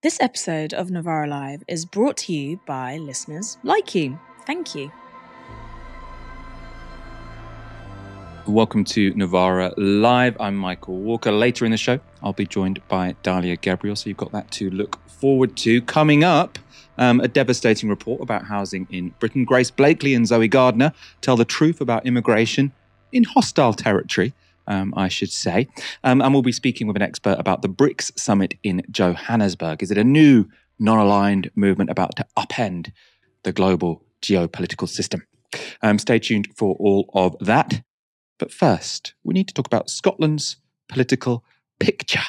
This episode of Novara Live is brought to you by listeners like you. Thank you. Welcome to Novara Live. I'm Michael Walker. Later in the show, I'll be joined by Dalia Gebrial, so you've got that to look forward to. Coming up, um, a devastating report about housing in Britain. Grace Blakeley and Zoe Gardner tell the truth about immigration in hostile territory. Um, I should say. Um, and we'll be speaking with an expert about the BRICS summit in Johannesburg. Is it a new, non aligned movement about to upend the global geopolitical system? Um, stay tuned for all of that. But first, we need to talk about Scotland's political picture.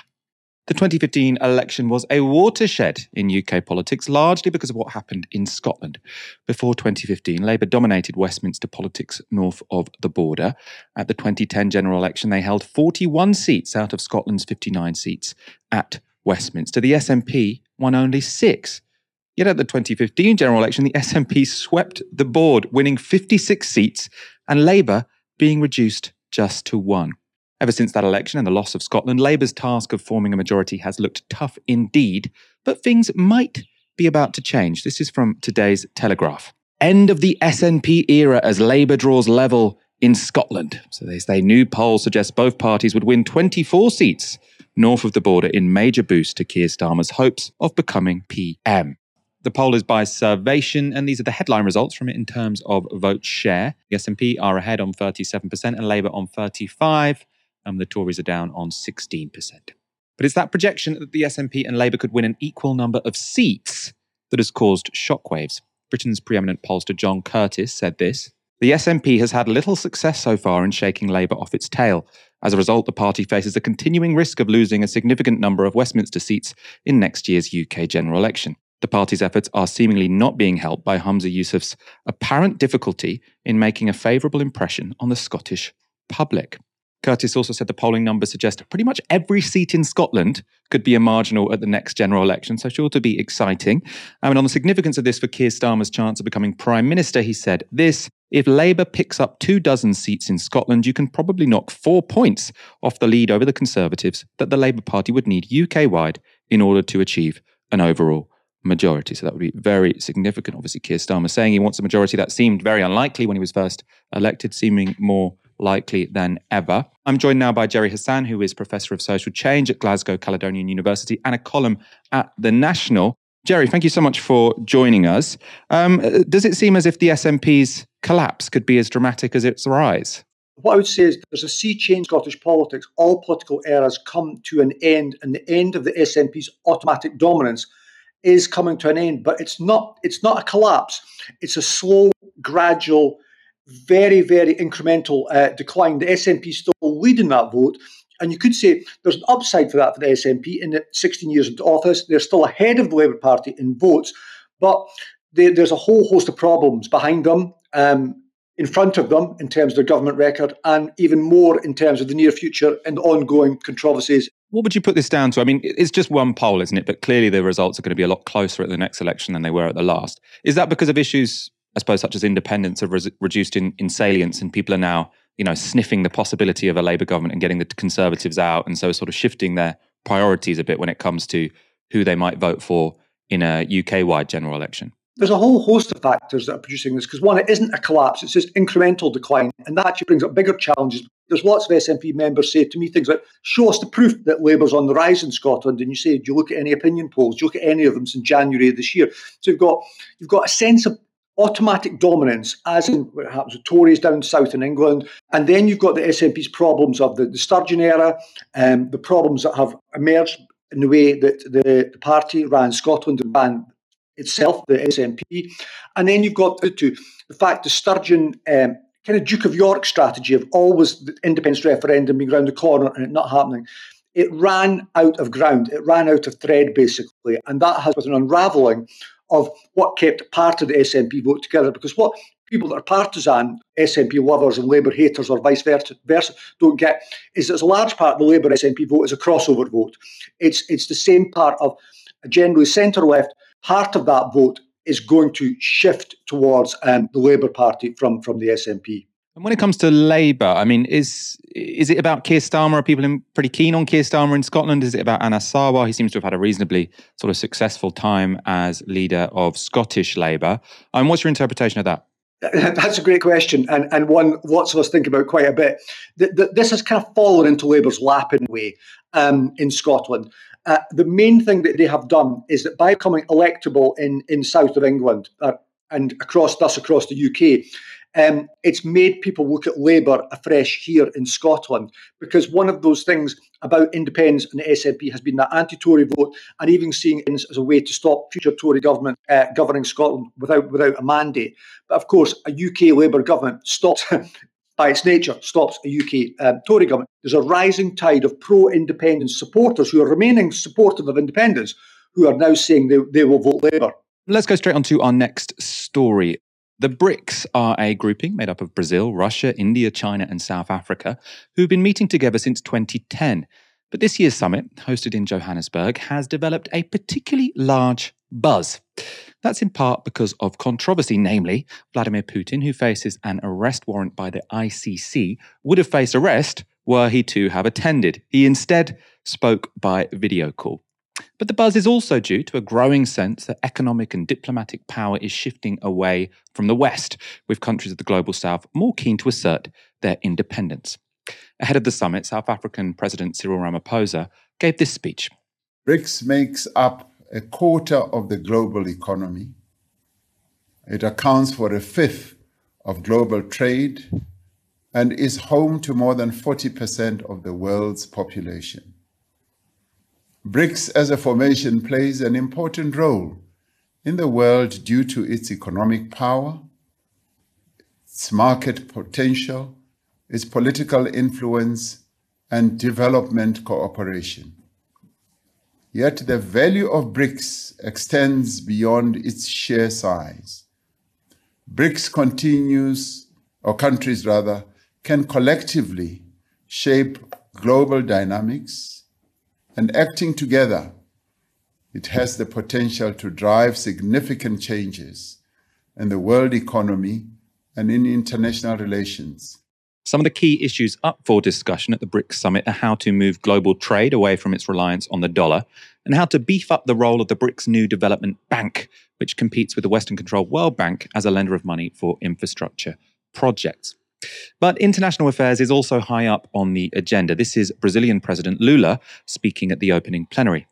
The 2015 election was a watershed in UK politics, largely because of what happened in Scotland. Before 2015, Labour dominated Westminster politics north of the border. At the 2010 general election, they held 41 seats out of Scotland's 59 seats at Westminster. The SNP won only six. Yet at the 2015 general election, the SNP swept the board, winning 56 seats, and Labour being reduced just to one. Ever since that election and the loss of Scotland, Labour's task of forming a majority has looked tough indeed, but things might be about to change. This is from today's Telegraph. End of the SNP era as Labour draws level in Scotland. So they say new polls suggest both parties would win 24 seats north of the border in major boost to Keir Starmer's hopes of becoming PM. The poll is by Survation, and these are the headline results from it in terms of vote share. The SNP are ahead on 37% and Labour on 35 um, the Tories are down on 16%. But it's that projection that the SNP and Labour could win an equal number of seats that has caused shockwaves. Britain's preeminent pollster John Curtice said this The SNP has had little success so far in shaking Labour off its tail. As a result, the party faces a continuing risk of losing a significant number of Westminster seats in next year's UK general election. The party's efforts are seemingly not being helped by Humza Yousaf's apparent difficulty in making a favourable impression on the Scottish public. Curtice also said the polling numbers suggest pretty much every seat in Scotland could be a marginal at the next general election, so sure to be exciting. I mean, on the significance of this for Keir Starmer's chance of becoming Prime Minister, he said this if Labour picks up two dozen seats in Scotland, you can probably knock four points off the lead over the Conservatives that the Labour Party would need UK wide in order to achieve an overall majority. So that would be very significant. Obviously, Keir Starmer saying he wants a majority that seemed very unlikely when he was first elected, seeming more likely than ever. I'm joined now by Gerry Hassan, who is Professor of Social Change at Glasgow Caledonian University and a column at The National. Gerry, thank you so much for joining us. Um, does it seem as if the SNP's collapse could be as dramatic as its rise? What I would say is there's a sea change in Scottish politics. All political eras come to an end, and the end of the SNP's automatic dominance is coming to an end. But it's not. It's not a collapse. It's a slow, gradual very, very incremental uh, decline. The SNP still leading that vote. And you could say there's an upside for that for the SNP in the 16 years into office. They're still ahead of the Labour Party in votes, but they, there's a whole host of problems behind them, um, in front of them in terms of their government record, and even more in terms of the near future and ongoing controversies. What would you put this down to? I mean, it's just one poll, isn't it? But clearly the results are going to be a lot closer at the next election than they were at the last. Is that because of issues I suppose, such as independence have re- reduced in, in salience, and people are now, you know, sniffing the possibility of a Labour government and getting the Conservatives out, and so sort of shifting their priorities a bit when it comes to who they might vote for in a UK-wide general election. There's a whole host of factors that are producing this because one, it isn't a collapse; it's just incremental decline, and that actually brings up bigger challenges. There's lots of SNP members say to me things like, "Show us the proof that Labour's on the rise in Scotland." And you say, "Do you look at any opinion polls? Do you look at any of them since January of this year?" So you've got you've got a sense of automatic dominance, as in what happens with Tories down south in England. And then you've got the SNP's problems of the, the Sturgeon era, um, the problems that have emerged in the way that the, the party ran Scotland and ran itself, the SNP. And then you've got the, to the fact the Sturgeon um, kind of Duke of York strategy of always the independence referendum being around the corner and it not happening. It ran out of ground. It ran out of thread, basically. And that has with an unravelling of what kept part of the SNP vote together. Because what people that are partisan SNP lovers and Labour haters or vice versa, don't get is that a large part of the Labour SNP vote is a crossover vote. It's it's the same part of a generally centre left. Part of that vote is going to shift towards um, the Labour Party from, from the SNP. And when it comes to Labour, I mean, is is it about Keir Starmer? Are people pretty keen on Keir Starmer in Scotland? Is it about Anas Sarwar? He seems to have had a reasonably sort of successful time as leader of Scottish Labour. And um, what's your interpretation of that? That's a great question, and, and one lots of us think about quite a bit. The, the, this has kind of fallen into Labour's lap in a way um, in Scotland. Uh, the main thing that they have done is that by becoming electable in, in south of England uh, and across thus across the UK, um, it's made people look at Labour afresh here in Scotland because one of those things about independence and the SNP has been that anti-Tory vote, and even seeing it as a way to stop future Tory government uh, governing Scotland without without a mandate. But of course, a UK Labour government stops. by its nature, stops a UK um, Tory government. There's a rising tide of pro independence supporters who are remaining supportive of independence, who are now saying they, they will vote Labour. Let's go straight on to our next story. The BRICS are a grouping made up of Brazil, Russia, India, China, and South Africa, who've been meeting together since 2010. But this year's summit, hosted in Johannesburg, has developed a particularly large buzz. That's in part because of controversy, namely, Vladimir Putin, who faces an arrest warrant by the ICC, would have faced arrest were he to have attended. He instead spoke by video call. But the buzz is also due to a growing sense that economic and diplomatic power is shifting away from the West, with countries of the global South more keen to assert their independence. Ahead of the summit, South African President Cyril Ramaphosa gave this speech. BRICS makes up a quarter of the global economy. It accounts for a fifth of global trade and is home to more than 40% of the world's population. BRICS as a formation plays an important role in the world due to its economic power, its market potential, its political influence, and development cooperation. Yet the value of BRICS extends beyond its sheer size. BRICS continues, or countries rather, can collectively shape global dynamics and acting together, it has the potential to drive significant changes in the world economy and in international relations. Some of the key issues up for discussion at the BRICS summit are how to move global trade away from its reliance on the dollar and how to beef up the role of the BRICS new development bank, which competes with the Western controlled World Bank as a lender of money for infrastructure projects. But international affairs is also high up on the agenda. This is Brazilian President Lula speaking at the opening plenary.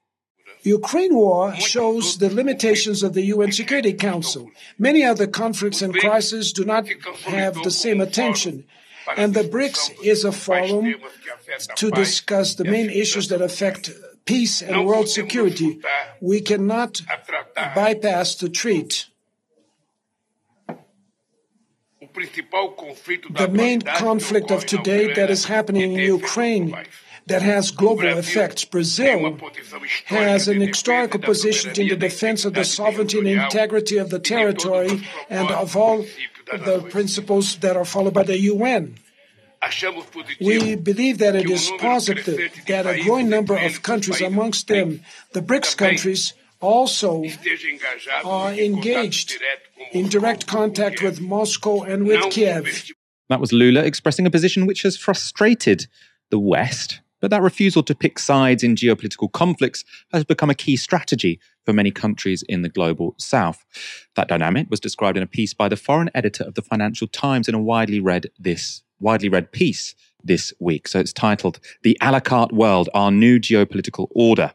Ukraine war shows the limitations of the UN Security Council. Many other conflicts and crises do not have the same attention. And the BRICS is a forum to discuss the main issues that affect peace and world security. We cannot bypass the treat. The main conflict of today that is happening in Ukraine that has global effects. Brazil has an historical position in the defense of the sovereignty and integrity of the territory and of all the principles that are followed by the UN. We believe that it is positive that a growing number of countries, amongst them the BRICS countries, also are engaged in direct contact with Moscow and with Kiev. That was Lula expressing a position which has frustrated the West. But that refusal to pick sides in geopolitical conflicts has become a key strategy for many countries in the global south. That dynamic was described in a piece by the foreign editor of the Financial Times in a widely read this widely read piece this week. So it's titled The a la carte World Our New Geopolitical Order.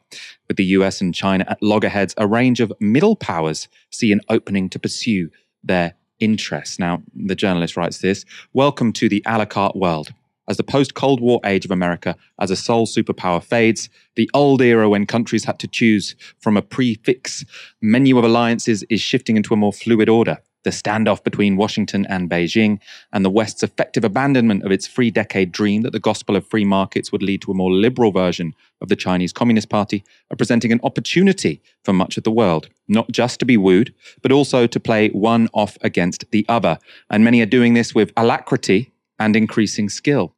With the US and China at loggerheads, a range of middle powers see an opening to pursue their interests. Now, the journalist writes this Welcome to the a la carte world. As the post Cold War age of America as a sole superpower fades, the old era when countries had to choose from a prix fixe menu of alliances is shifting into a more fluid order the standoff between Washington and Beijing, and the West's effective abandonment of its three decade dream that the gospel of free markets would lead to a more liberal version of the Chinese Communist Party, are presenting an opportunity for much of the world, not just to be wooed, but also to play one off against the other. And many are doing this with alacrity and increasing skill.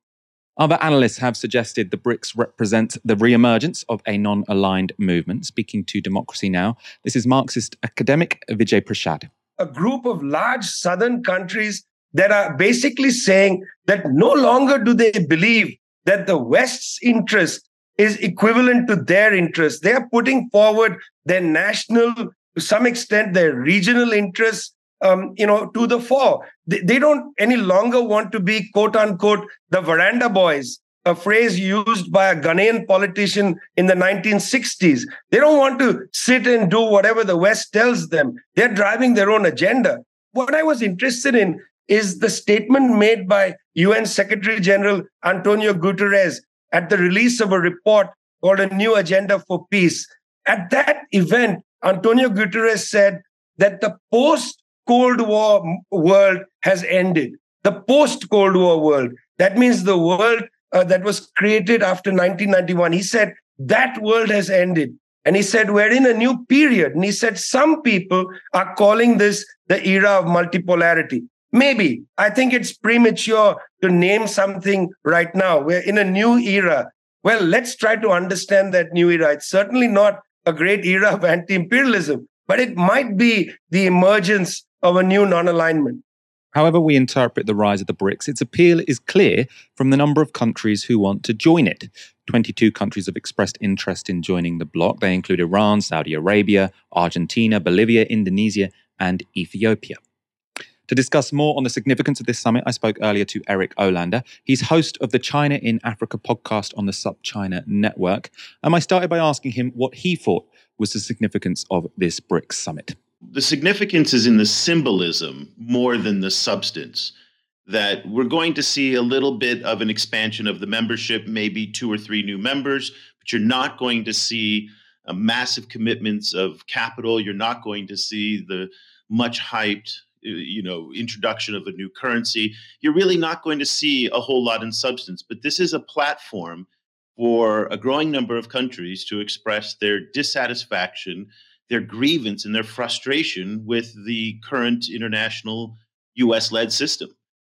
Other analysts have suggested the BRICS represent the re-emergence of a non-aligned movement. Speaking to Democracy Now!, this is Marxist academic Vijay Prashad a group of large southern countries that are basically saying that no longer do they believe that the West's interest is equivalent to their interest. They are putting forward their national, to some extent, their regional interests, um, you know, to the fore. They, they don't any longer want to be quote unquote the veranda boys, a phrase used by a Ghanaian politician in the 1960s. They don't want to sit and do whatever the West tells them. They're driving their own agenda. What I was interested in is the statement made by UN Secretary General Antonio Guterres at the release of a report called A New Agenda for Peace. At that event, Antonio Guterres said that the post Cold War world has ended. The post Cold War world. That means the world uh, that was created after 1991. He said that world has ended. And he said, We're in a new period. And he said, Some people are calling this the era of multipolarity. Maybe. I think it's premature to name something right now. We're in a new era. Well, let's try to understand that new era. It's certainly not a great era of anti imperialism, but it might be the emergence of a new non alignment. However, we interpret the rise of the BRICS, its appeal is clear from the number of countries who want to join it. 22 countries have expressed interest in joining the bloc. They include Iran, Saudi Arabia, Argentina, Bolivia, Indonesia, and Ethiopia. To discuss more on the significance of this summit, I spoke earlier to Eric Olander. He's host of the China in Africa podcast on the SupChina network. And I started by asking him what he thought was the significance of this BRICS summit. The significance is in the symbolism more than the substance. That we're going to see a little bit of an expansion of the membership, maybe two or three new members, but you're not going to see massive commitments of capital. You're not going to see the much hyped uh, you know introduction of a new currency you're really not going to see a whole lot in substance but this is a platform for a growing number of countries to express their dissatisfaction their grievance and their frustration with the current international US led system.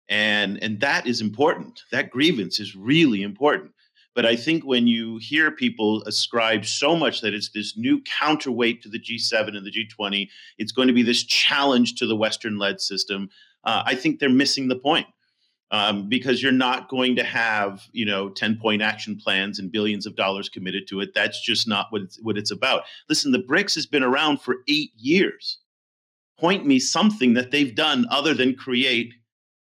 And and that is important. That grievance is really important. But I think when you hear people ascribe so much that it's this new counterweight to the G7 and the G20, it's going to be this challenge to the Western led system, uh, I think they're missing the point. Um, because you're not going to have, you know, 10 point action plans and billions of dollars committed to it. That's just not what it's, what it's about. Listen, the BRICS has been around for eight years. Point me something that they've done other than create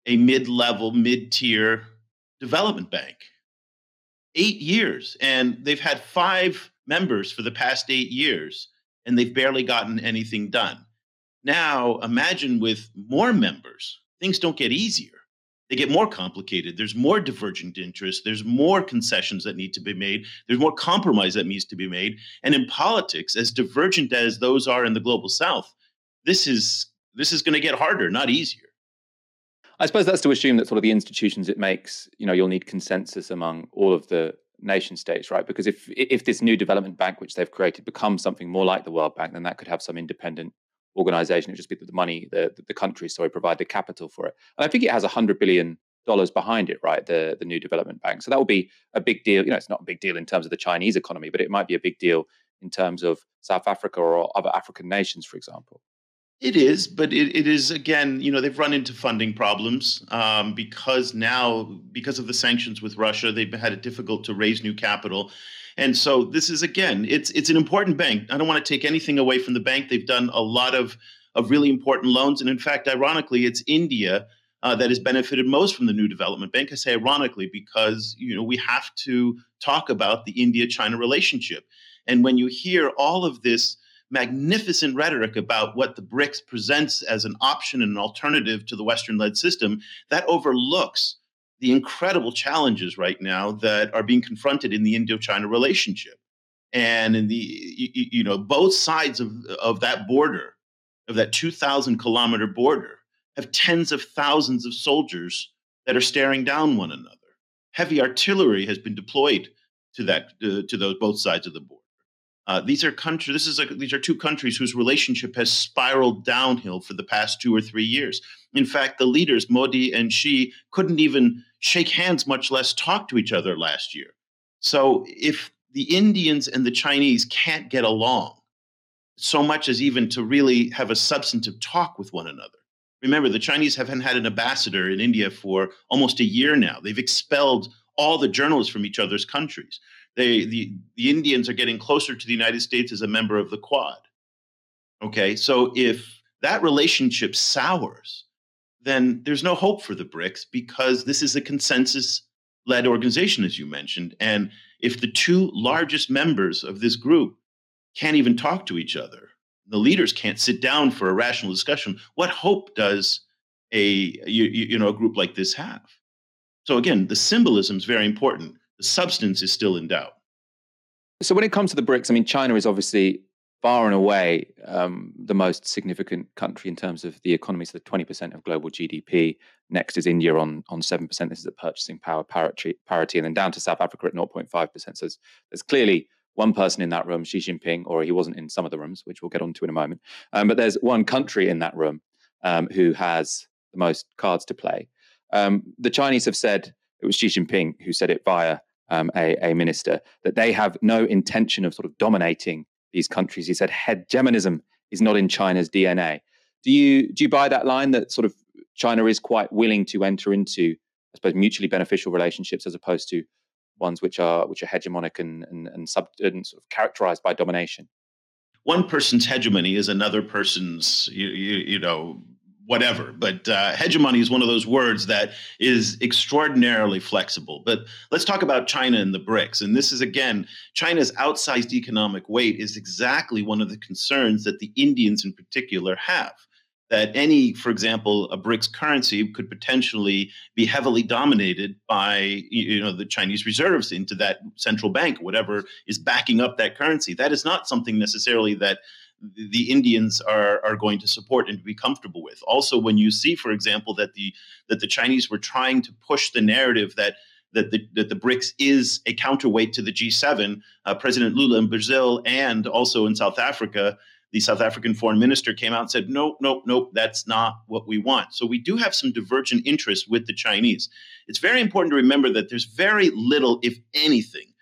a mid level, mid tier development bank eight years, and they've had five members for the past eight years, and they've barely gotten anything done. Now, imagine with more members, things don't get easier. They get more complicated. There's more divergent interests. There's more concessions that need to be made. There's more compromise that needs to be made. And in politics, as divergent as those are in the global south, this is this is going to get harder, not easier. I suppose that's to assume that sort of the institutions it makes, you know, you'll need consensus among all of the nation states, right? Because if if this new development bank which they've created becomes something more like the World Bank, then that could have some independent organization. It just be the money, the the country, sorry, provide the capital for it. And I think it has a hundred billion dollars behind it, right? The the new development bank. So that will be a big deal. You know, it's not a big deal in terms of the Chinese economy, but it might be a big deal in terms of South Africa or other African nations, for example. It is, but it, it is again, you know, they've run into funding problems um, because now, because of the sanctions with Russia, they've had it difficult to raise new capital. And so this is again, it's it's an important bank. I don't want to take anything away from the bank. They've done a lot of of really important loans, and in fact, ironically, it's India uh, that has benefited most from the new development bank. I say ironically because you know we have to talk about the India-China relationship, and when you hear all of this magnificent rhetoric about what the BRICS presents as an option and an alternative to the Western led system, that overlooks the incredible challenges right now that are being confronted in the Indo China relationship. And in the, you, you know, both sides of, of that border, of that 2,000 kilometer border, have tens of thousands of soldiers that are staring down one another. Heavy artillery has been deployed to that uh, to those both sides of the border. Uh, these are countries. This is a, these are two countries whose relationship has spiraled downhill for the past two or three years. In fact, the leaders Modi and Xi couldn't even shake hands, much less talk to each other last year. So, if the Indians and the Chinese can't get along, so much as even to really have a substantive talk with one another, Remember, the Chinese haven't had an ambassador in India for almost a year now. They've expelled all the journalists from each other's countries. They, the, the Indians are getting closer to the United States as a member of the Quad. Okay, so if that relationship sours, then there's no hope for the BRICS because this is a consensus led organization, as you mentioned. And if the two largest members of this group can't even talk to each other, the leaders can't sit down for a rational discussion, what hope does a you, you know a group like this have? So again, the symbolism is very important. Substance is still in doubt. So when it comes to the BRICS, I mean, China is obviously far and away um, the most significant country in terms of the economy, so the 20% of global GDP. Next is India on, on 7%. This is at purchasing power parity, parity, and then down to South Africa at 0.5%. So there's, there's clearly one person in that room, Xi Jinping, or he wasn't in some of the rooms, which we'll get onto in a moment. Um, but there's one country in that room um, who has the most cards to play. Um, the Chinese have said, it was Xi Jinping who said it via um, a, a minister, that they have no intention of sort of dominating these countries. He said hegemonism is not in China's DNA. Do you do you buy that line that sort of China is quite willing to enter into, I suppose, mutually beneficial relationships as opposed to ones which are which are hegemonic and and, and, sub, and sort of characterized by domination? One person's hegemony is another person's, you, you, you know, whatever. But uh, hegemony is one of those words that is extraordinarily flexible. But let's talk about China and the BRICS. And this is, again, China's outsized economic weight is exactly one of the concerns that the Indians in particular have. That any, for example, a BRICS currency could potentially be heavily dominated by you know the Chinese reserves into that central bank, whatever is backing up that currency. That is not something necessarily that the Indians are are going to support and be comfortable with. Also, when you see, for example, that the that the Chinese were trying to push the narrative that that the, that the BRICS is a counterweight to the G7. Uh, President Lula in Brazil and also in South Africa, the South African foreign minister came out and said, nope, nope, nope, that's not what we want. So we do have some divergent interests with the Chinese. It's very important to remember that there's very little, if anything,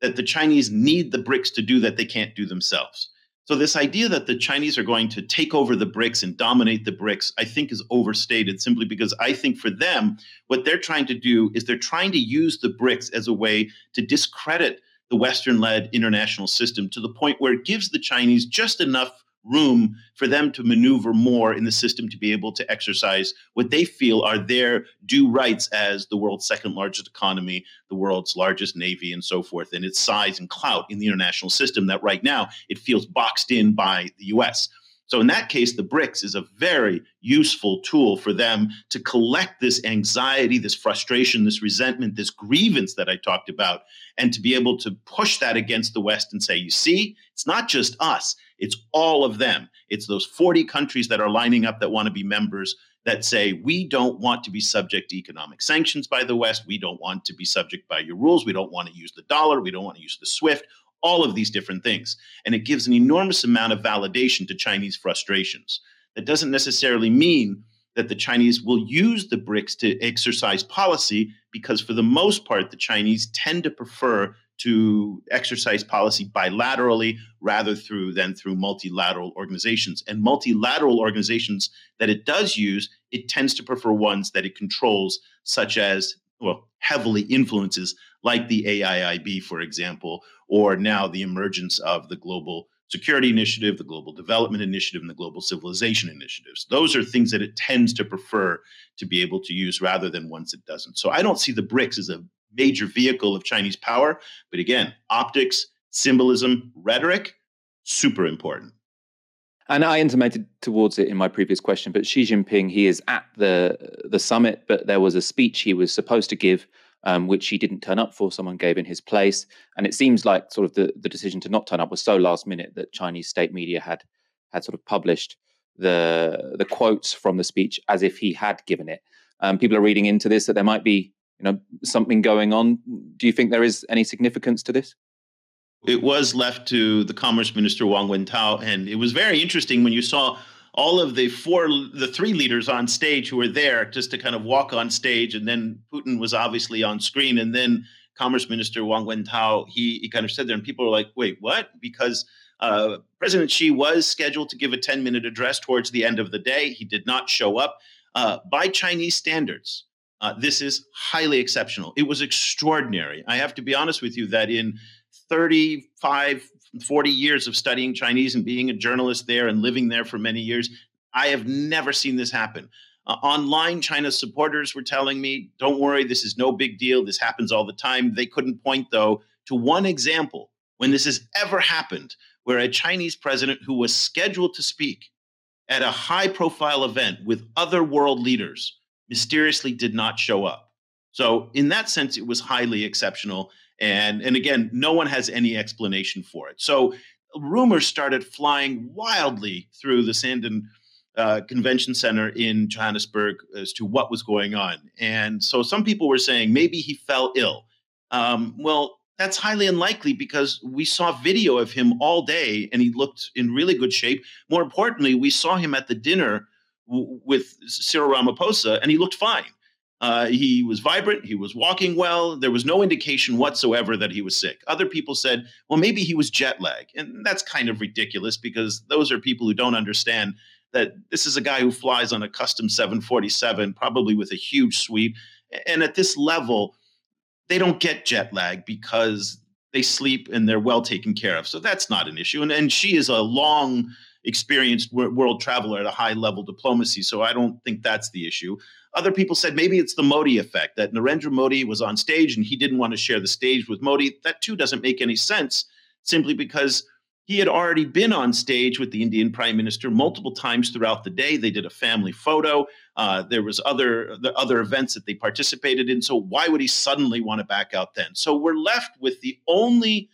that the Chinese need the BRICS to do that they can't do themselves. So this idea that the Chinese are going to take over the BRICS and dominate the BRICS, I think is overstated simply because I think for them, what they're trying to do is they're trying to use the BRICS as a way to discredit the Western led international system to the point where it gives the Chinese just enough room for them to maneuver more in the system to be able to exercise what they feel are their due rights as the world's second largest economy, the world's largest navy, and so forth, and its size and clout in the international system that right now it feels boxed in by the US. So, in that case, the BRICS is a very useful tool for them to collect this anxiety, this frustration, this resentment, this grievance that I talked about, and to be able to push that against the West and say, you see, it's not just us, it's all of them. It's those 40 countries that are lining up that want to be members that say, we don't want to be subject to economic sanctions by the West. We don't want to be subject by your rules. We don't want to use the dollar. We don't want to use the SWIFT all of these different things. And it gives an enormous amount of validation to Chinese frustrations. That doesn't necessarily mean that the Chinese will use the BRICS to exercise policy, because for the most part, the Chinese tend to prefer to exercise policy bilaterally rather through than through multilateral organizations. And multilateral organizations that it does use, it tends to prefer ones that it controls, such as well, heavily influences like the AIIB, for example, or now the emergence of the Global Security Initiative, the Global Development Initiative, and the Global Civilization Initiatives. Those are things that it tends to prefer to be able to use rather than ones it doesn't. So I don't see the BRICS as a major vehicle of Chinese power. But again, optics, symbolism, rhetoric, super important. And I intimated towards it in my previous question, but Xi Jinping, he is at the the summit, but there was a speech he was supposed to give um, which he didn't turn up for. Someone gave in his place, and it seems like sort of the, the decision to not turn up was so last minute that Chinese state media had had sort of published the the quotes from the speech as if he had given it. Um, people are reading into this that there might be you know something going on. Do you think there is any significance to this? It was left to the Commerce Minister Wang Wentao, and it was very interesting when you saw all of the four, the three leaders on stage who were there just to kind of walk on stage, and then Putin was obviously on screen, and then Commerce Minister Wang Wentao he he kind of said there, and people were like, "Wait, what?" Because Uh, President Xi was scheduled to give a 10 minute address towards the end of the day. He did not show up. Uh, by Chinese standards, uh, this is highly exceptional. It was extraordinary. I have to be honest with you that in 35, 40 years of studying Chinese and being a journalist there and living there for many years, I have never seen this happen. Uh, online, China's supporters were telling me, don't worry, this is no big deal. This happens all the time. They couldn't point, though, to one example when this has ever happened where a Chinese president who was scheduled to speak at a high profile event with other world leaders mysteriously did not show up. So, in that sense, it was highly exceptional. And, and again, no one has any explanation for it. So, rumors started flying wildly through the Sandton uh, Convention Center in Johannesburg as to what was going on. And so, some people were saying maybe he fell ill. Um, well, that's highly unlikely because we saw video of him all day and he looked in really good shape. More importantly, we saw him at the dinner with Cyril Ramaphosa and he looked fine. Uh, he was vibrant, he was walking well. There was no indication whatsoever that he was sick. Other people said, well, maybe he was jet lag. And that's kind of ridiculous because those are people who don't understand that this is a guy who flies on a custom 747, probably with a huge suite. And at this level, they don't get jet lag because they sleep and they're well taken care of. So that's not an issue. And, and Xi is a long experienced world traveler at a high level diplomacy. So I don't think that's the issue. Other people said maybe it's the Modi effect that Narendra Modi was on stage and he didn't want to share the stage with Modi. That too doesn't make any sense simply because he had already been on stage with the Indian prime minister multiple times throughout the day. They did a family photo. Uh, there was other the other events that they participated in. So why would he suddenly want to back out then? So we're left with the only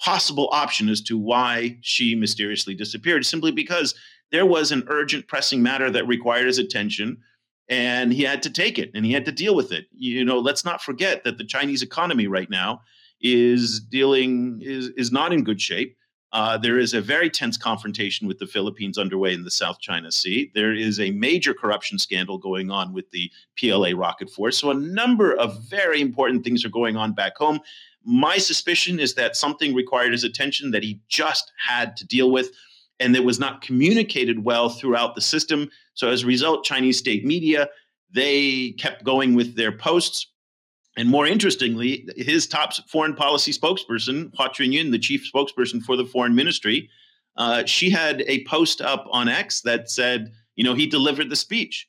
possible option as to why Xi mysteriously disappeared, simply because there was an urgent, pressing matter that required his attention, and he had to take it and he had to deal with it. You know, let's not forget that the Chinese economy right now is dealing is is not in good shape. Uh, there is a very tense confrontation with the Philippines underway in the South China Sea. There is a major corruption scandal going on with the PLA rocket force. So, a number of very important things are going on back home. My suspicion is that something required his attention that he just had to deal with and that was not communicated well throughout the system. So, as a result, Chinese state media they kept going with their posts and more interestingly, his top foreign policy spokesperson, Hua Chunying, the chief spokesperson for the foreign ministry, uh, she had a post up on X that said, you know, he delivered the speech.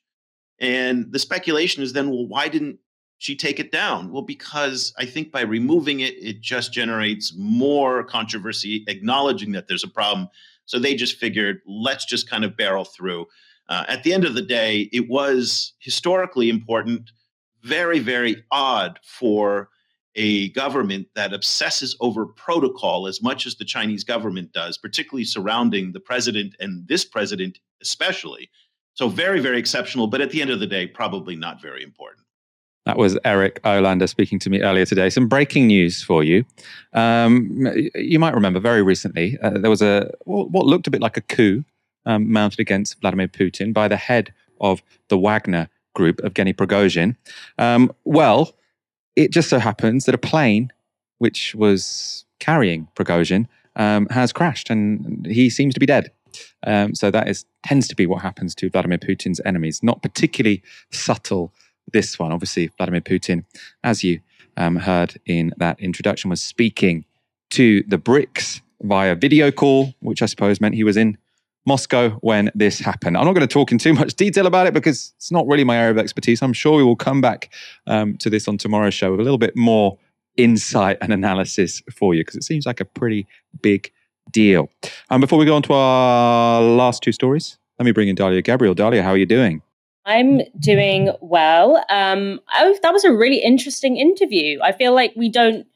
And the speculation is then, well, why didn't she take it down? Well, because I think by removing it, it just generates more controversy, acknowledging that there's a problem. So they just figured, let's just kind of barrel through. Uh, at the end of the day, it was historically important very, very odd for a government that obsesses over protocol as much as the Chinese government does, particularly surrounding the president and this president especially. So, very, very exceptional, but at the end of the day, probably not very important. That was Eric Olander speaking to me earlier today. Some breaking news for you. Um, you might remember very recently uh, there was a what looked a bit like a coup um, mounted against Vladimir Putin by the head of the Wagner group of Evgeny Prigozhin. Um, well, it just so happens that a plane which was carrying Prigozhin um, has crashed and he seems to be dead. Um, so that is tends to be what happens to Vladimir Putin's enemies. Not particularly subtle. This one, obviously, Vladimir Putin, as you um, heard in that introduction, was speaking to the BRICS via video call, which I suppose meant he was in Moscow when this happened. I'm not going to talk in too much detail about it because it's not really my area of expertise. I'm sure we will come back um, to this on tomorrow's show with a little bit more insight and analysis for you because it seems like a pretty big deal. And um, before we go on to our last two stories, let me bring in Dalia Gebrial. Dalia, how are you doing? I'm doing well. Um, I, that was a really interesting interview. I feel like we don't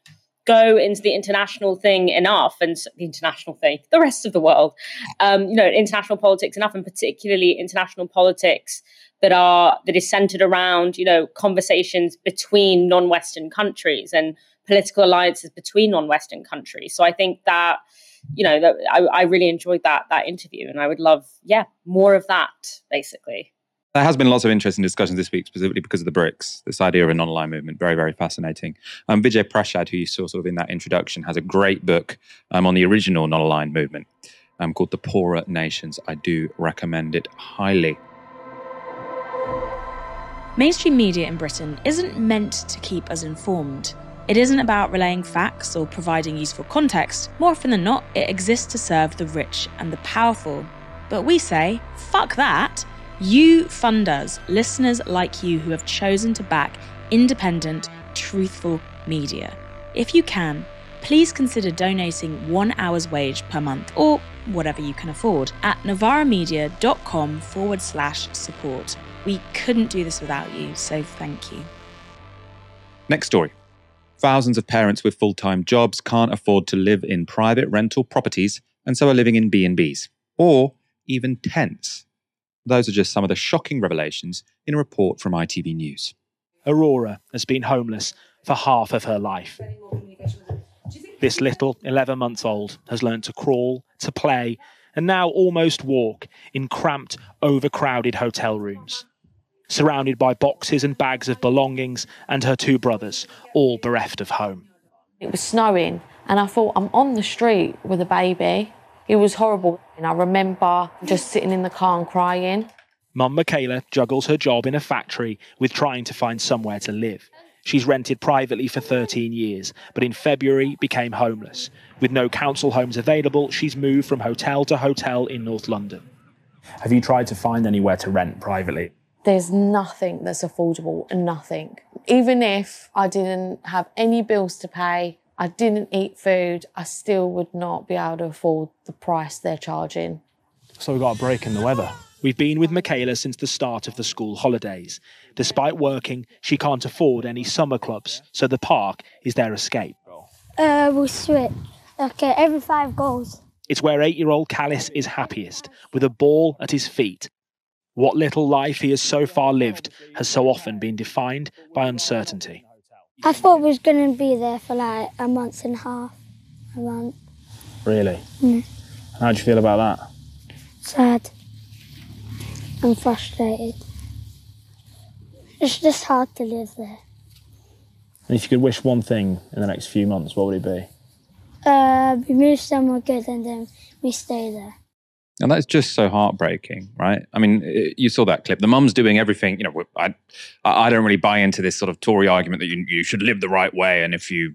go into the international thing enough and the international thing, the rest of the world, um, you know, international politics enough, and particularly international politics that are that is centered around, you know, conversations between non-Western countries and political alliances between non-Western countries. So I think that, you know, that I, I really enjoyed that that interview, and I would love, yeah, more of that, basically. There has been lots of interesting discussions this week, specifically because of the BRICS, this idea of a non-aligned movement. Very, very fascinating. Um, Vijay Prashad, who you saw sort of in that introduction, has a great book um, on the original non-aligned movement um, called The Poorer Nations. I do recommend it highly. Mainstream media in Britain isn't meant to keep us informed. It isn't about relaying facts or providing useful context. More often than not, it exists to serve the rich and the powerful. But we say, fuck that you fund us, listeners like you who have chosen to back independent, truthful media. If you can, please consider donating one hour's wage per month or whatever you can afford at novaramedia.com forward slash support. We couldn't do this without you, so thank you. Next story. Thousands of parents with full-time jobs can't afford to live in private rental properties and so are living in B&Bs or even tents those are just some of the shocking revelations in a report from ITV News. Aurora has been homeless for half of her life. This little 11 months old has learned to crawl, to play, and now almost walk in cramped, overcrowded hotel rooms. Surrounded by boxes and bags of belongings, and her two brothers, all bereft of home. It was snowing, and I thought, I'm on the street with a baby. It was horrible. And I remember just sitting in the car and crying. Mum Michaela juggles her job in a factory with trying to find somewhere to live. She's rented privately for 13 years, but in February became homeless. With no council homes available, she's moved from hotel to hotel in North London. Have you tried to find anywhere to rent privately? There's nothing that's affordable, nothing. Even if I didn't have any bills to pay, I didn't eat food, I still would not be able to afford the price they're charging. So we got a break in the weather. We've been with Michaela since the start of the school holidays. Despite working, she can't afford any summer clubs, so the park is their escape. Uh, we'll switch. Okay, every five goals. It's where eight year old Callis is happiest, with a ball at his feet. What little life he has so far lived has so often been defined by uncertainty. I thought we was going to be there for like a month and a half. A month. Really? Mm. How do you feel about that? Sad. and frustrated. It's just hard to live there. And if you could wish one thing in the next few months, what would it be? Uh, we move somewhere good and then we stay there. And that's just so heartbreaking, right? I mean, you saw that clip. The mum's doing everything. You know, I, I don't really buy into this sort of Tory argument that you, you should live the right way, and if you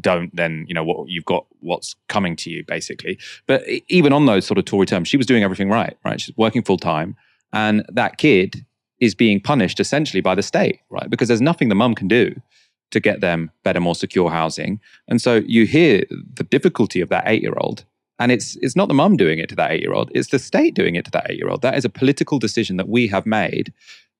don't, then you know what you've got what's coming to you, basically. But even on those sort of Tory terms, she was doing everything right, right? She's working full time, and that kid is being punished essentially by the state, right? Because there's nothing the mum can do to get them better, more secure housing. And so you hear the difficulty of that eight year old and it's it's not the mum doing it to that eight year old; it's the state doing it to that eight year old. That is a political decision that we have made.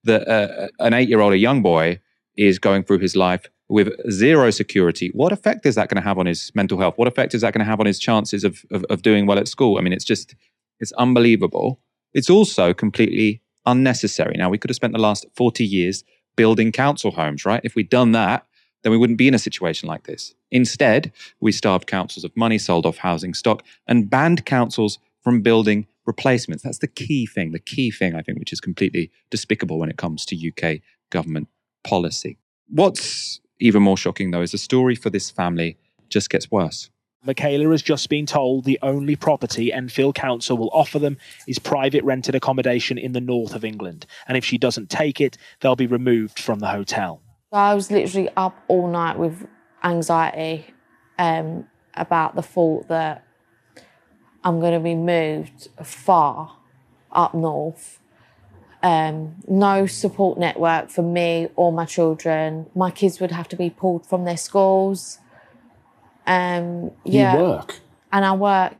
That uh, an eight year old, a young boy, is going through his life with zero security. What effect is that going to have on his mental health? What effect is that going to have on his chances of, of of doing well at school? I mean, it's just it's unbelievable. It's also completely unnecessary. Now, we could have spent the last forty years building council homes, right? If we'd done that, then we wouldn't be in a situation like this. Instead, we starved councils of money, sold off housing stock, and banned councils from building replacements. That's the key thing, the key thing, I think, which is completely despicable when it comes to UK government policy. What's even more shocking, though, is the story for this family just gets worse. Michaela has just been told the only property Enfield Council will offer them is private rented accommodation in the north of England. And if she doesn't take it, they'll be removed from the hotel. I was literally up all night with anxiety um, about the thought that I'm going to be moved far up north. Um, no support network for me or my children. My kids would have to be pulled from their schools. Um, yeah. You work? And I work.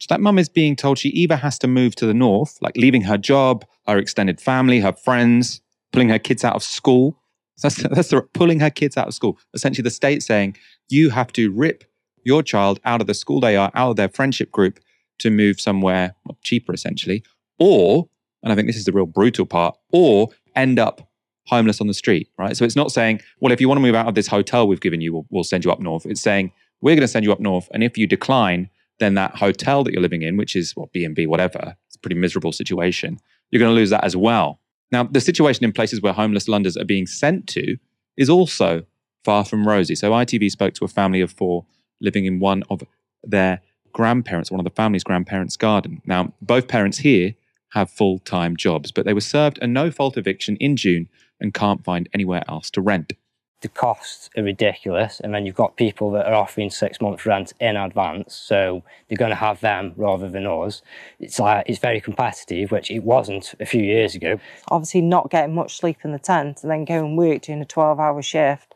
So that mum is being told she either has to move to the north, like leaving her job, her extended family, her friends, pulling her kids out of school, so that's, that's the, pulling her kids out of school. Essentially, the state saying you have to rip your child out of the school they are, out of their friendship group to move somewhere cheaper, essentially. Or, and I think this is the real brutal part, or end up homeless on the street, right? So it's not saying, well, if you want to move out of this hotel we've given you, we'll, we'll send you up north. It's saying, we're going to send you up north. And if you decline, then that hotel that you're living in, which is what B&B, whatever, it's a pretty miserable situation, you're going to lose that as well. Now, the situation in places where homeless Londoners are being sent to is also far from rosy. So, ITV spoke to a family of four living in one of their grandparents, one of the family's grandparents' garden. Now, both parents here have full time jobs, but they were served a no fault eviction in June and can't find anywhere else to rent. The costs are ridiculous, and then you've got people that are offering six months' rent in advance, so they're going to have them rather than us. It's like it's very competitive, which it wasn't a few years ago. Obviously, not getting much sleep in the tent, and then go and work doing a twelve-hour shift.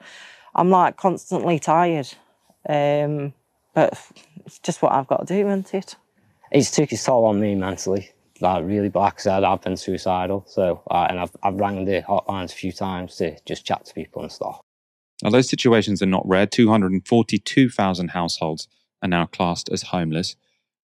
I'm like constantly tired, um, but it's just what I've got to do, isn't it? It's took its toll on me mentally like really like I said, I've been suicidal. So uh, and I've I've rang the hotlines a few times to just chat to people and stuff. Now those situations are not rare. Two hundred and forty-two thousand households are now classed as homeless,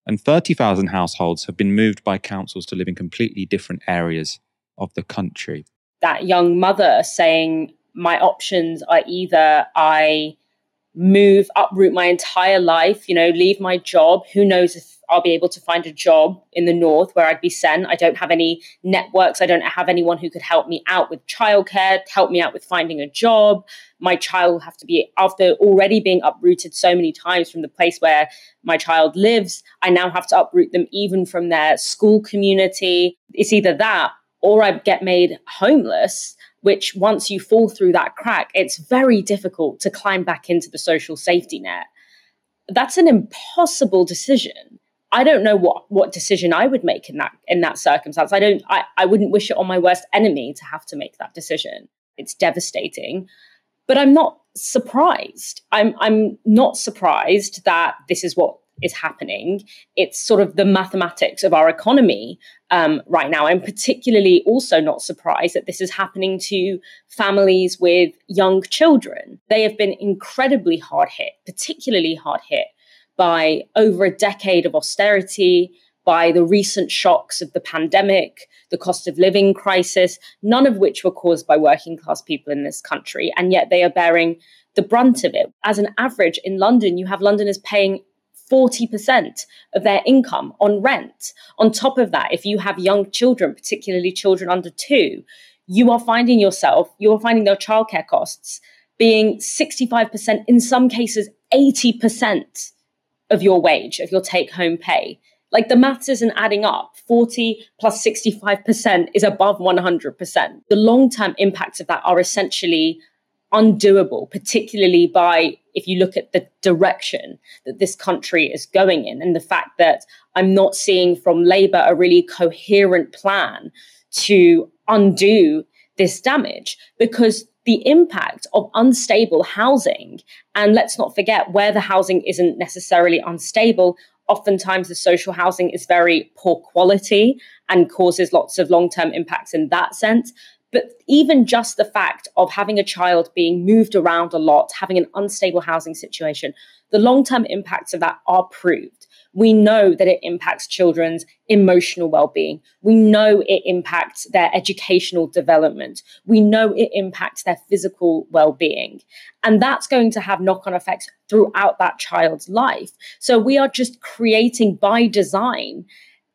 and thirty thousand households have been moved by councils to live in completely different areas of the country. That young mother saying, "My options are either I." move uproot my entire life you know leave my job who knows if I'll be able to find a job in the north where I'd be sent. I don't have any networks. I don't have anyone who could help me out with childcare, help me out with finding a job. My child will have to be, after already being uprooted so many times from the place where my child lives, I now have to uproot them even from their school community. It's either that or I get made homeless which once you fall through that crack, it's very difficult to climb back into the social safety net. That's an impossible decision. I don't know what what decision I would make in that in that circumstance. I don't I, I wouldn't wish it on my worst enemy to have to make that decision. It's devastating. But I'm not surprised. I'm I'm not surprised that this is what is happening. It's sort of the mathematics of our economy um, right now. I'm particularly also not surprised that this is happening to families with young children. They have been incredibly hard hit, particularly hard hit by over a decade of austerity, by the recent shocks of the pandemic, the cost of living crisis, none of which were caused by working class people in this country. And yet they are bearing the brunt of it. As an average in London, you have Londoners paying 40% of their income on rent. On top of that, if you have young children, particularly children under two, you are finding yourself, you are finding their childcare costs being 65%, in some cases, 80% of your wage, of your take home pay. Like the maths isn't adding up. 40 plus 65% is above 100%. The long term impacts of that are essentially undoable, particularly by if you look at the direction that this country is going in and the fact that I'm not seeing from Labour a really coherent plan to undo this damage because the impact of unstable housing, and let's not forget where the housing isn't necessarily unstable, oftentimes the social housing is very poor quality and causes lots of long term impacts in that sense. But even just the fact of having a child being moved around a lot, having an unstable housing situation, the long term impacts of that are proved we know that it impacts children's emotional well-being. We know it impacts their educational development. We know it impacts their physical well-being. And that's going to have knock-on effects throughout that child's life. So we are just creating by design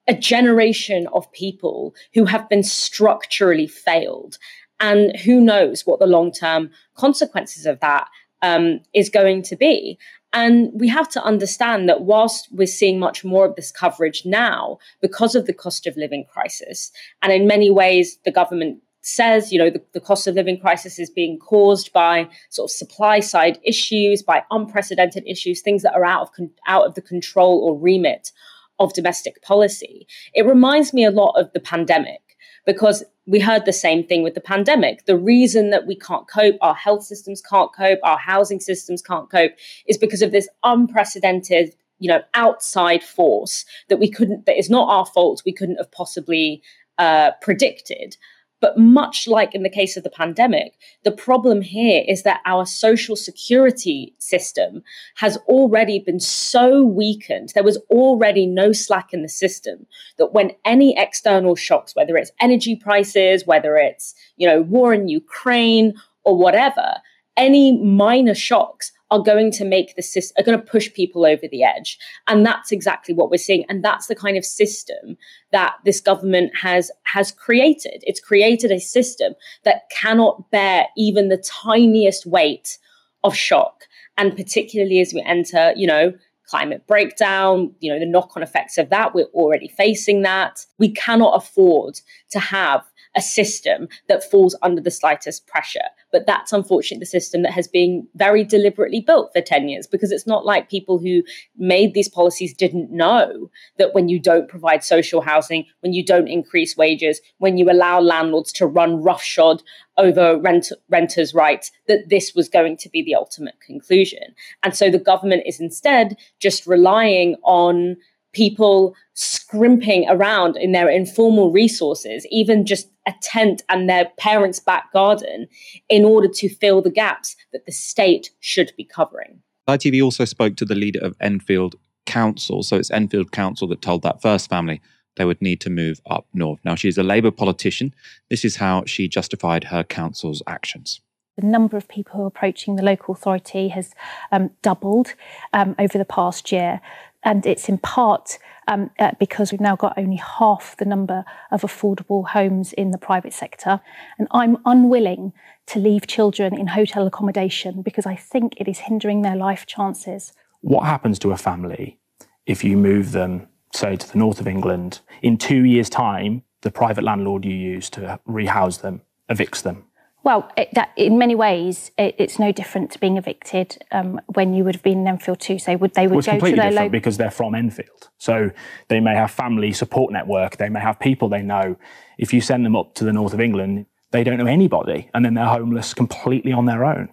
a generation of people who have been structurally failed. And who knows what the long-term consequences of that um, is going to be. And we have to understand that whilst we're seeing much more of this coverage now because of the cost of living crisis, and in many ways, the government says, you know, the, the, cost of living crisis is being caused by sort of supply side issues, by unprecedented issues, things that are out of con- out of the control or remit of domestic policy. It reminds me a lot of the pandemic because we heard the same thing with the pandemic. The reason that we can't cope, our health systems can't cope, our housing systems can't cope, is because of this unprecedented, you know, outside force that we couldn't, that is not our fault, we couldn't have possibly uh, predicted. But much like in the case of the pandemic, the problem here is that our social security system has already been so weakened. There was already no slack in the system that when any external shocks, whether it's energy prices, whether it's, you know, war in Ukraine or whatever, any minor shocks are going to make the system, are going to push people over the edge. And that's exactly what we're seeing. And that's the kind of system that this government has, has created. It's created a system that cannot bear even the tiniest weight of shock. And particularly as we enter, you know, climate breakdown, you know, the knock on effects of that, we're already facing that. We cannot afford to have a system that falls under the slightest pressure. But that's unfortunately the system that has been very deliberately built for 10 years because it's not like people who made these policies didn't know that when you don't provide social housing, when you don't increase wages, when you allow landlords to run roughshod over rent, renters' rights, that this was going to be the ultimate conclusion. And so the government is instead just relying on people scrimping around in their informal resources, even just a tent and their parents' back garden, in order to fill the gaps that the state should be covering. ITV also spoke to the leader of Enfield Council. So it's Enfield Council that told that first family they would need to move up north. Now, she's a Labour politician. This is how she justified her council's actions. The number of people who are approaching the local authority has um, doubled um, over the past year and it's in part um, uh, because we've now got only half the number of affordable homes in the private sector. And I'm unwilling to leave children in hotel accommodation because I think it is hindering their life chances. What happens to a family if you move them, say, to the north of England? In two years' time, the private landlord you use to rehouse them evicts them. Well, it, that, in many ways, it, it's no different to being evicted um, when you would have been in Enfield too. So would they would well, it's go completely to their different local because they're from Enfield. So they may have family support network. They may have people they know. If you send them up to the north of England, they don't know anybody, and then they're homeless completely on their own.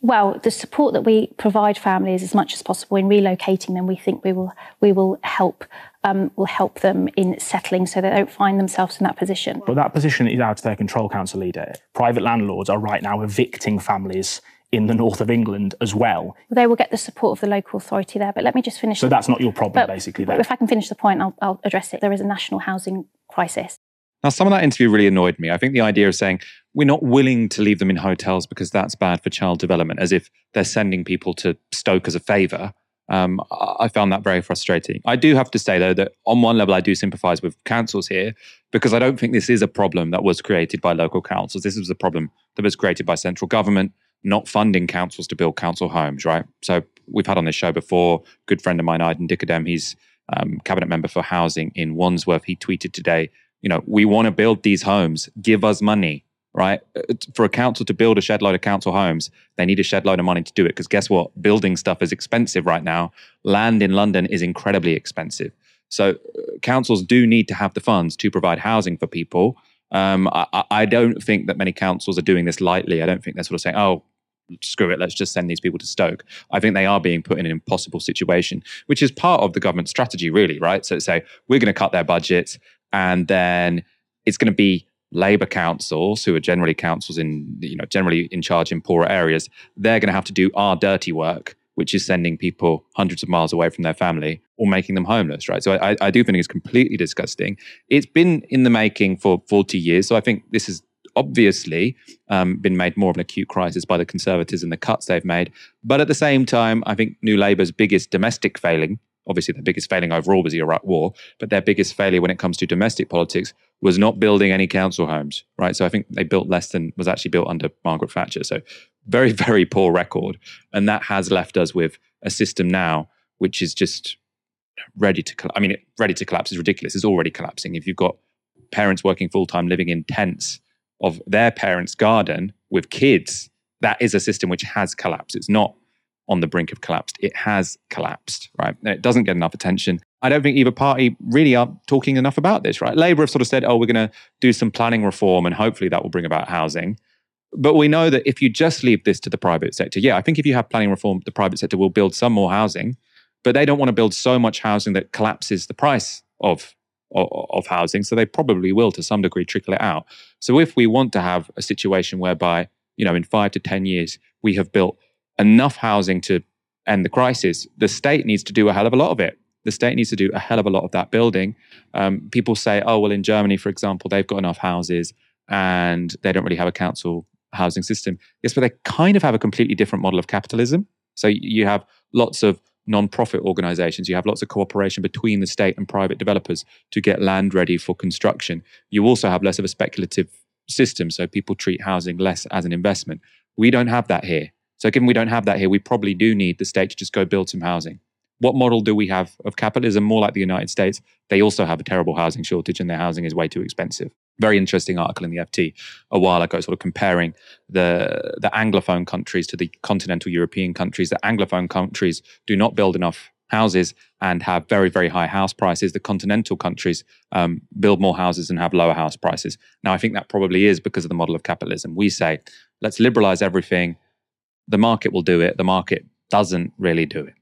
Well, the support that we provide families as much as possible in relocating them, we think we will we will help um, will help them in settling so they don't find themselves in that position. But that position is out of their control, Council Leader. Private landlords are right now evicting families in the north of England as well. They will get the support of the local authority there. But let me just finish. So that's not your problem, But basically. There. If I can finish the point, I'll, I'll address it. There is a national housing crisis. Now, some of that interview really annoyed me. I think the idea of saying we're not willing to leave them in hotels because that's bad for child development, as if they're sending people to Stoke as a favour. Um, I found that very frustrating. I do have to say, though, that on one level, I do sympathise with councils here because I don't think this is a problem that was created by local councils. This was a problem that was created by central government not funding councils to build council homes, right? So we've had on this show before, good friend of mine, Aydin Dikerdem, he's um, cabinet member for housing in Wandsworth. He tweeted today, you know, we want to build these homes, give us money, right? Uh, For a council to build a shed load of council homes, they need a shed load of money to do it. Because guess what? Building stuff is expensive right now. Land in London is incredibly expensive. So uh, councils do need to have the funds to provide housing for people. Um, I, I- I don't think that many councils are doing this lightly. I don't think they're sort of saying, oh, screw it, let's just send these people to Stoke. I think they are being put in an impossible situation, which is part of the government strategy, really, right? So say we're going to cut their budgets, and then it's going to be Labour councils, who are generally councils in, you know, generally in charge in poorer areas. They're going to have to do our dirty work, which is sending people hundreds of miles away from their family or making them homeless, right? So I, I do think it's completely disgusting. It's been in the making for 40 years. So I think this is obviously um, been made more of an acute crisis by the Conservatives and the cuts they've made. But at the same time, I think New Labour's biggest domestic failing, obviously their biggest failing overall was the Iraq War, but their biggest failure when it comes to domestic politics was not building any council homes, right? So I think they built less than was actually built under Margaret Thatcher. So very, very poor record. And that has left us with a system now which is just ready to, coll- I mean, ready to collapse is ridiculous. It's already collapsing. If you've got parents working full time, living in tents of their parents' garden with kids, that is a system which has collapsed. It's not on the brink of collapse. It has collapsed, right? It doesn't get enough attention. I don't think either party really are talking enough about this, right? Labour have sort of said, oh, we're going to do some planning reform and hopefully that will bring about housing. But we know that if you just leave this to the private sector, yeah, I think if you have planning reform, the private sector will build some more housing, but they don't want to build so much housing that collapses the price of of, of housing. So they probably will, to some degree, trickle it out. So if we want to have a situation whereby, you know, in five to ten years we have built enough housing to end the crisis, the state needs to do a hell of a lot of it. The state needs to do a hell of a lot of that building. Um, people say, oh, well, in Germany, for example, they've got enough houses and they don't really have a council housing system. Yes, but they kind of have a completely different model of capitalism. So you have lots of non-profit organizations. You have lots of cooperation between the state and private developers to get land ready for construction. You also have less of a speculative system, so people treat housing less as an investment. We don't have that here. So given we don't have that here, we probably do need the state to just go build some housing. What model do we have of capitalism? More like the United States. They also have a terrible housing shortage and their housing is way too expensive. Very interesting article in the FT a while ago, sort of comparing the, the Anglophone countries to the continental European countries. The Anglophone countries do not build enough houses and have very, very high house prices. The continental countries um, build more houses and have lower house prices. Now, I think that probably is because of the model of capitalism. We say, let's liberalize everything. The market will do it. The market doesn't really do it.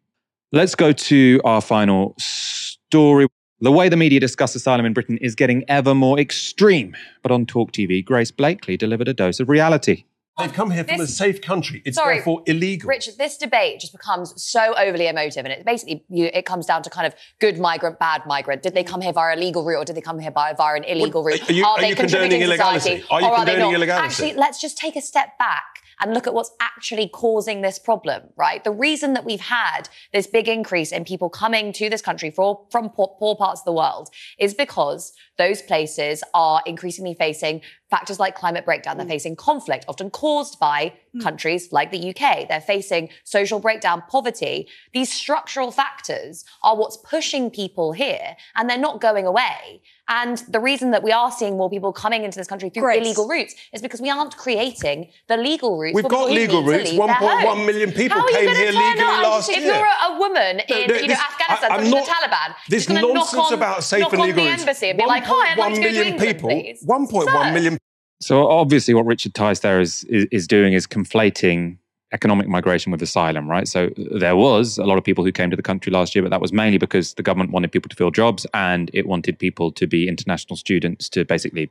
Let's go to our final story. The way the media discuss asylum in Britain is getting ever more extreme. But on Talk TV, Grace Blakeley delivered a dose of reality. They've come here from This- a safe country. It's Sorry, therefore illegal. Richard, this debate just becomes so overly emotive, and it basically you, it comes down to kind of good migrant, bad migrant. Did they come here via a legal route, or did they come here by, via an illegal route? are you- are they you contributing condoning to society, illegality? Are you or are they not? illegality? Actually, let's just take a step back and look at what's actually causing this problem, right? The reason that we've had this big increase in people coming to this country for, from poor, poor parts of the world is because those places are increasingly facing factors like climate breakdown. They're mm. facing conflict, often caused by mm. countries like the UK. They're facing social breakdown, poverty. These structural factors are what's pushing people here, and they're not going away. And the reason that we are seeing more people coming into this country through Grace. illegal routes is because we aren't creating the legal routes. We've got legal need to routes. leave their 1.1 homes. million people How are you came gonna here turn legally up last if year. you're a, a woman in no, you know, this- Afghanistan, I- I'm talking not- to the Taliban, This gonna nonsense knock on, about safe knock and on legal the routes. embassy and be like, "Hi, I'd like to go to million England, people. please." 1.1 million So obviously, what Richard Tice there is, is is doing is conflating economic migration with asylum, right? So there was a lot of people who came to the country last year, but that was mainly because the government wanted people to fill jobs and it wanted people to be international students to basically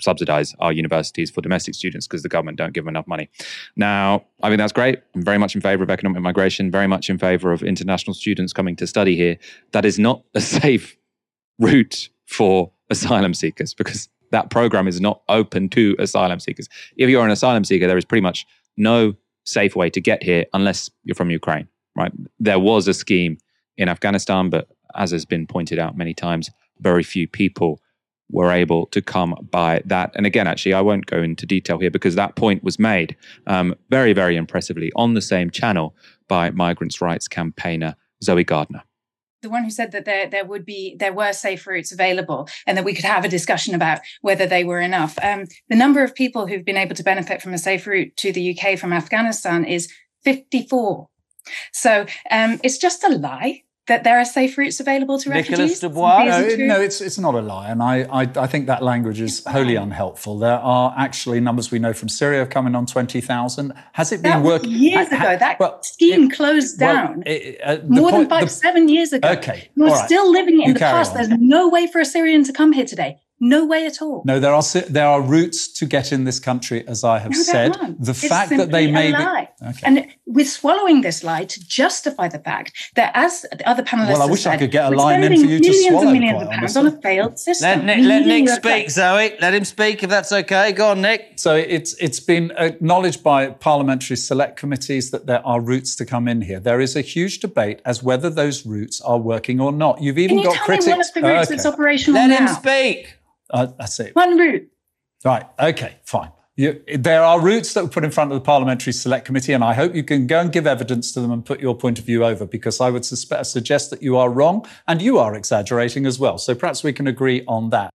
subsidize our universities for domestic students because the government don't give them enough money. Now, I think that's great. I'm very much in favor of economic migration, very much in favor of international students coming to study here. That is not a safe route for asylum seekers because that program is not open to asylum seekers. If you're an asylum seeker, there is pretty much no safe way to get here unless you're from Ukraine, right? There was a scheme in Afghanistan, but as has been pointed out many times, very few people were able to come by that. And again, actually, I won't go into detail here because that point was made um, very, very impressively on the same channel by migrants' rights campaigner Zoe Gardner. The one who said that there there would be there were safe routes available and that we could have a discussion about whether they were enough. Um, the number of people who've been able to benefit from a safe route to the UK from Afghanistan is 54. So um, it's just a lie that there are safe routes available to Nicholas refugees. Dubois. No, it- no, it's it's not a lie, and I, I I think that language is wholly unhelpful. There are actually numbers we know from Syria have come in on twenty thousand. Has it been That was working years ago. That well, scheme closed well, down it- uh, more point- than five, the- seven years ago. Okay, We're all right. still living in You the past. on. There's no way for a Syrian to come here today. No way at all. No, there are there are routes to get in this country, as I have No, said. aren't. The It's fact that they simply may a be lie. Okay. And we're swallowing this lie to justify the fact that, as the other panelists Well, I have wish I said, could get a line in for you to millions swallow, and millions of pounds honestly. on a failed system. Let Nick, let Nick to speak, Zoe. Let him speak if that's okay. Go on, Nick. So it's it's been acknowledged by parliamentary select committees that there are routes to come in here. There is a huge debate as whether those routes are working or not. You've even Can you got tell critics. me one of the routes oh, Okay. that's operational Let now? him speak. Uh, that's it. One route. Right. Okay. Fine. You, there are routes that were put in front of the Parliamentary Select Committee, and I hope you can go and give evidence to them and put your point of view over, because I would suspect, suggest that you are wrong and you are exaggerating as well. So perhaps we can agree on that.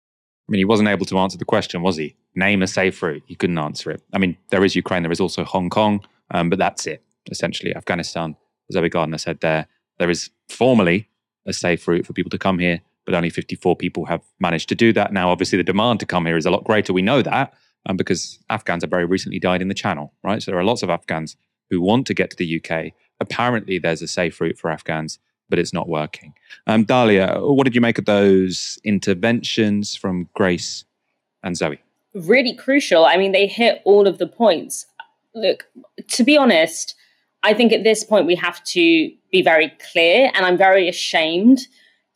I mean, he wasn't able to answer the question, was he? Name a safe route. He couldn't answer it. I mean, there is Ukraine, there is also Hong Kong, um, but that's it. Essentially, Afghanistan, as Zoe Gardner said there, there is formally a safe route for people to come here, but only 54 people have managed to do that. Now, obviously, the demand to come here is a lot greater. We know that um, because Afghans have very recently died in the Channel, right? So there are lots of Afghans who want to get to the UK. Apparently, there's a safe route for Afghans, but it's not working. Um, Dalia, what did you make of those interventions from Grace and Zoe? really crucial. I mean, they hit all of the points. Look, to be honest, I think at this point we have to be very clear, and I'm very ashamed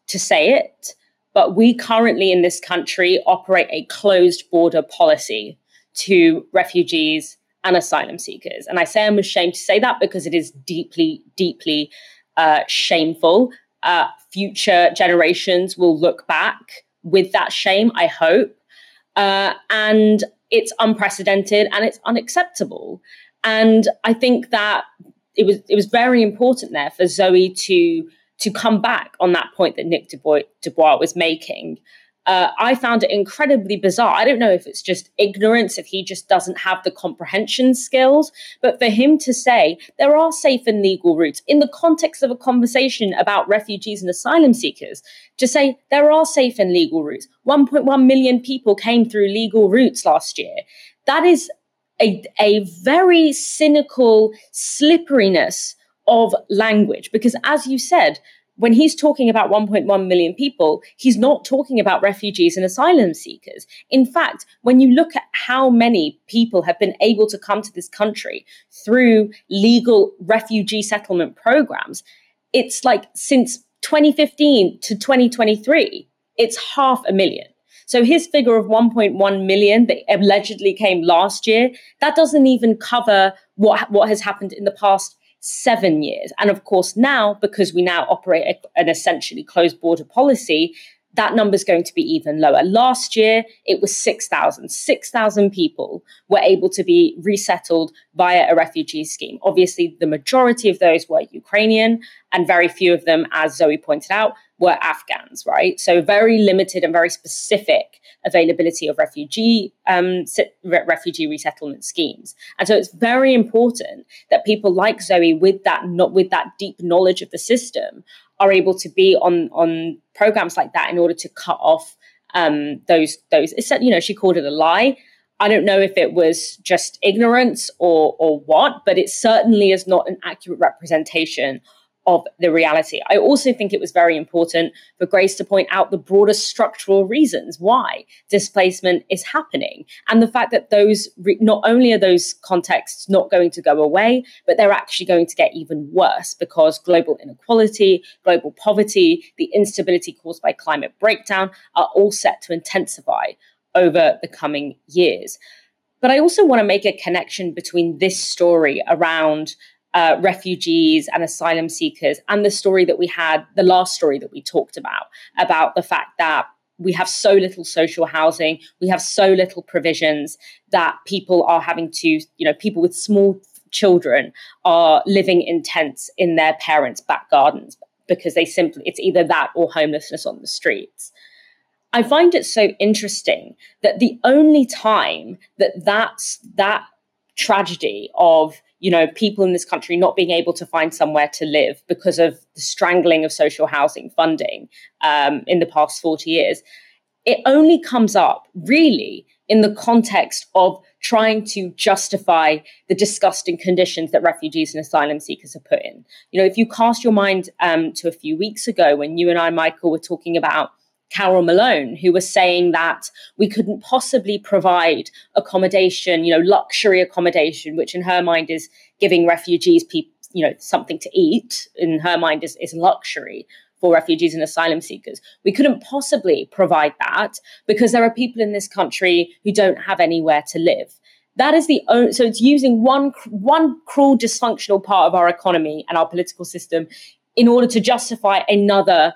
to say it, but we currently in this country operate a closed border policy to refugees and asylum seekers. And I say I'm ashamed to say that because it is deeply, deeply uh, shameful. Uh, future generations will look back with that shame, I hope. Uh, and it's unprecedented and it's unacceptable. And I think that it was it was very important there for Zoe to to come back on that point that Nick Dubois, Dubois was making uh, I found it incredibly bizarre. I don't know if it's just ignorance, if he just doesn't have the comprehension skills, but for him to say there are safe and legal routes in the context of a conversation about refugees and asylum seekers, to say there are safe and legal routes. 1.1 million people came through legal routes last year. That is a, a very cynical slipperiness of language because, as you said, when he's talking about 1.1 million people, he's not talking about refugees and asylum seekers. In fact, when you look at how many people have been able to come to this country through legal refugee settlement programs, it's like since 2015 to 2023, it's half a million. So his figure of 1.1 million that allegedly came last year, that doesn't even cover what, what has happened in the past seven years. And of course, now, because we now operate an essentially closed border policy, that number is going to be even lower. Last year, it was 6,000. 6,000 people were able to be resettled via a refugee scheme. Obviously, the majority of those were Ukrainian, and very few of them, as Zoe pointed out, were Afghans, right? So, very limited and very specific availability of refugee um, re- refugee resettlement schemes. And so, it's very important that people like Zoe, with that not with that deep knowledge of the system, are able to be on on programs like that in order to cut off um, those those. You know, she called it a lie. I don't know if it was just ignorance or or what, but it certainly is not an accurate representation of the reality. I also think it was very important for Grace to point out the broader structural reasons why displacement is happening and the fact that those re- not only are those contexts not going to go away, but they're actually going to get even worse because global inequality, global poverty, the instability caused by climate breakdown are all set to intensify over the coming years. But I also want to make a connection between this story around uh, refugees and asylum seekers, and the story that we had, the last story that we talked about, about the fact that we have so little social housing, we have so little provisions that people are having to, you know, people with small children are living in tents in their parents' back gardens because they simply, it's either that or homelessness on the streets. I find it so interesting that the only time that that's that tragedy of you know, people in this country not being able to find somewhere to live because of the strangling of social housing funding um, in the past 40 years, it only comes up really in the context of trying to justify the disgusting conditions that refugees and asylum seekers are put in. You know, if you cast your mind um, to a few weeks ago when you and I, Michael, were talking about Carole Malone, who was saying that we couldn't possibly provide accommodation, you know, luxury accommodation, which in her mind is giving refugees people, you know, something to eat. In her mind is, is luxury for refugees and asylum seekers. We couldn't possibly provide that because there are people in this country who don't have anywhere to live. That is the only, so it's using one one cruel dysfunctional part of our economy and our political system in order to justify another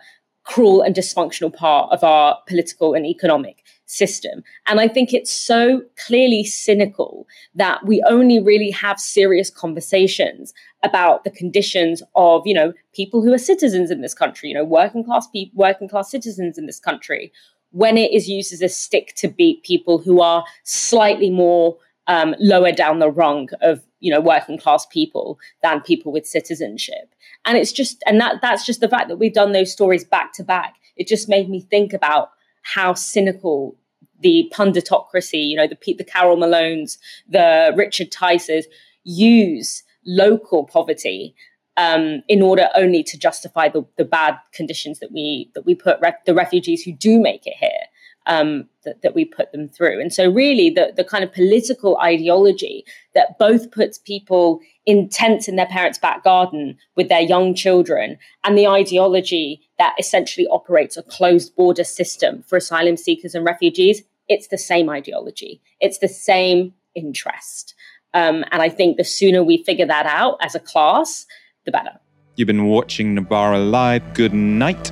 cruel and dysfunctional part of our political and economic system. And I think it's so clearly cynical that we only really have serious conversations about the conditions of, you know, people who are citizens in this country, you know, working class people, working class citizens in this country, when it is used as a stick to beat people who are slightly more um, lower down the rung of you know working class people than people with citizenship. And it's just and that that's just the fact that we've done those stories back to back. It just made me think about how cynical the punditocracy you know the the carole malones the richard tices use local poverty um, in order only to justify the, the bad conditions that we that we put ref- the refugees who do make it here um, that, that we put them through. And so, really, the, the kind of political ideology that both puts people in tents in their parents' back garden with their young children, and the ideology that essentially operates a closed border system for asylum seekers and refugees, it's the same ideology, it's the same interest. Um, and I think the sooner we figure that out as a class, the better. You've been watching Novara Live. Good night.